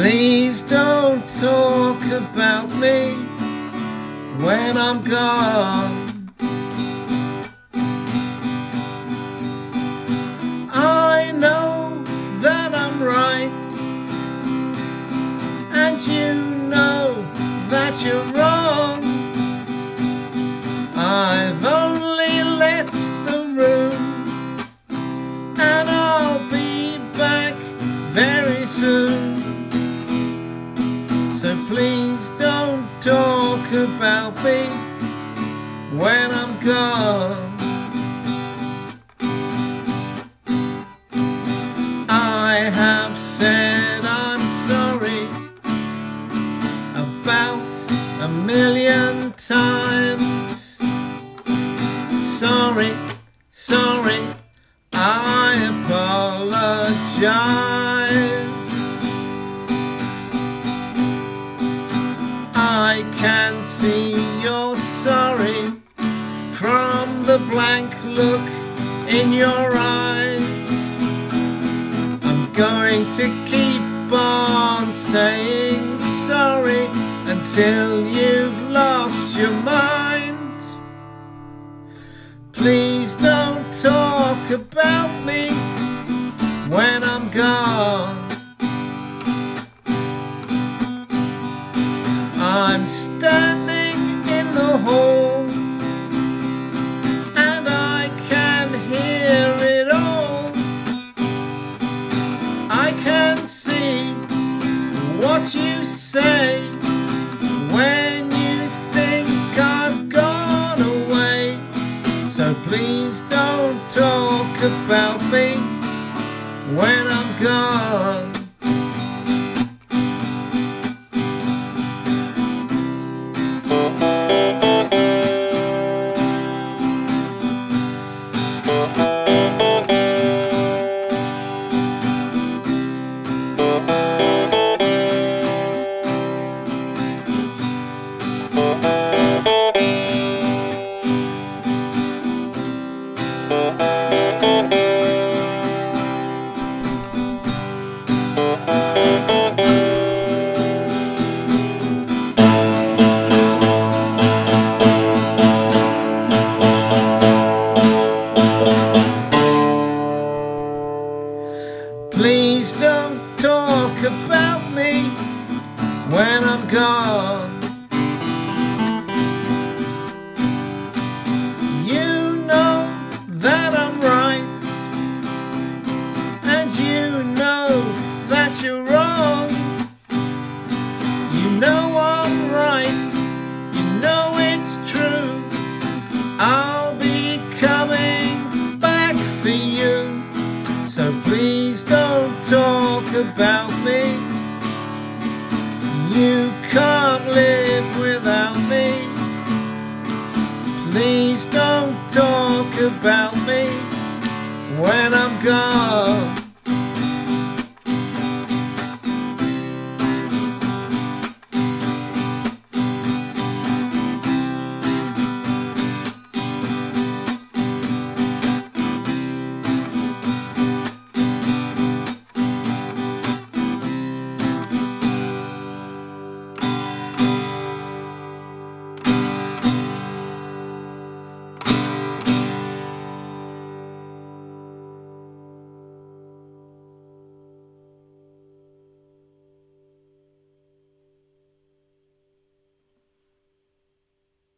Please don't talk about me when I'm gone. I know that I'm right, and you know that you're wrong. When I'm gone. I have said I'm sorry about a million times. Sorry, sorry, I apologize. I can blank look in your eyes. I'm going to keep on saying sorry until you've lost your mind. Please don't talk about me when I'm gone. Don't talk about me when I'm gone. When I'm gone. You know that I'm right, and you know that you're wrong. You know I'm right, you know it's true. I'll be coming back for you. So please don't talk about me. You can't live without me. Please don't talk about me when I'm gone.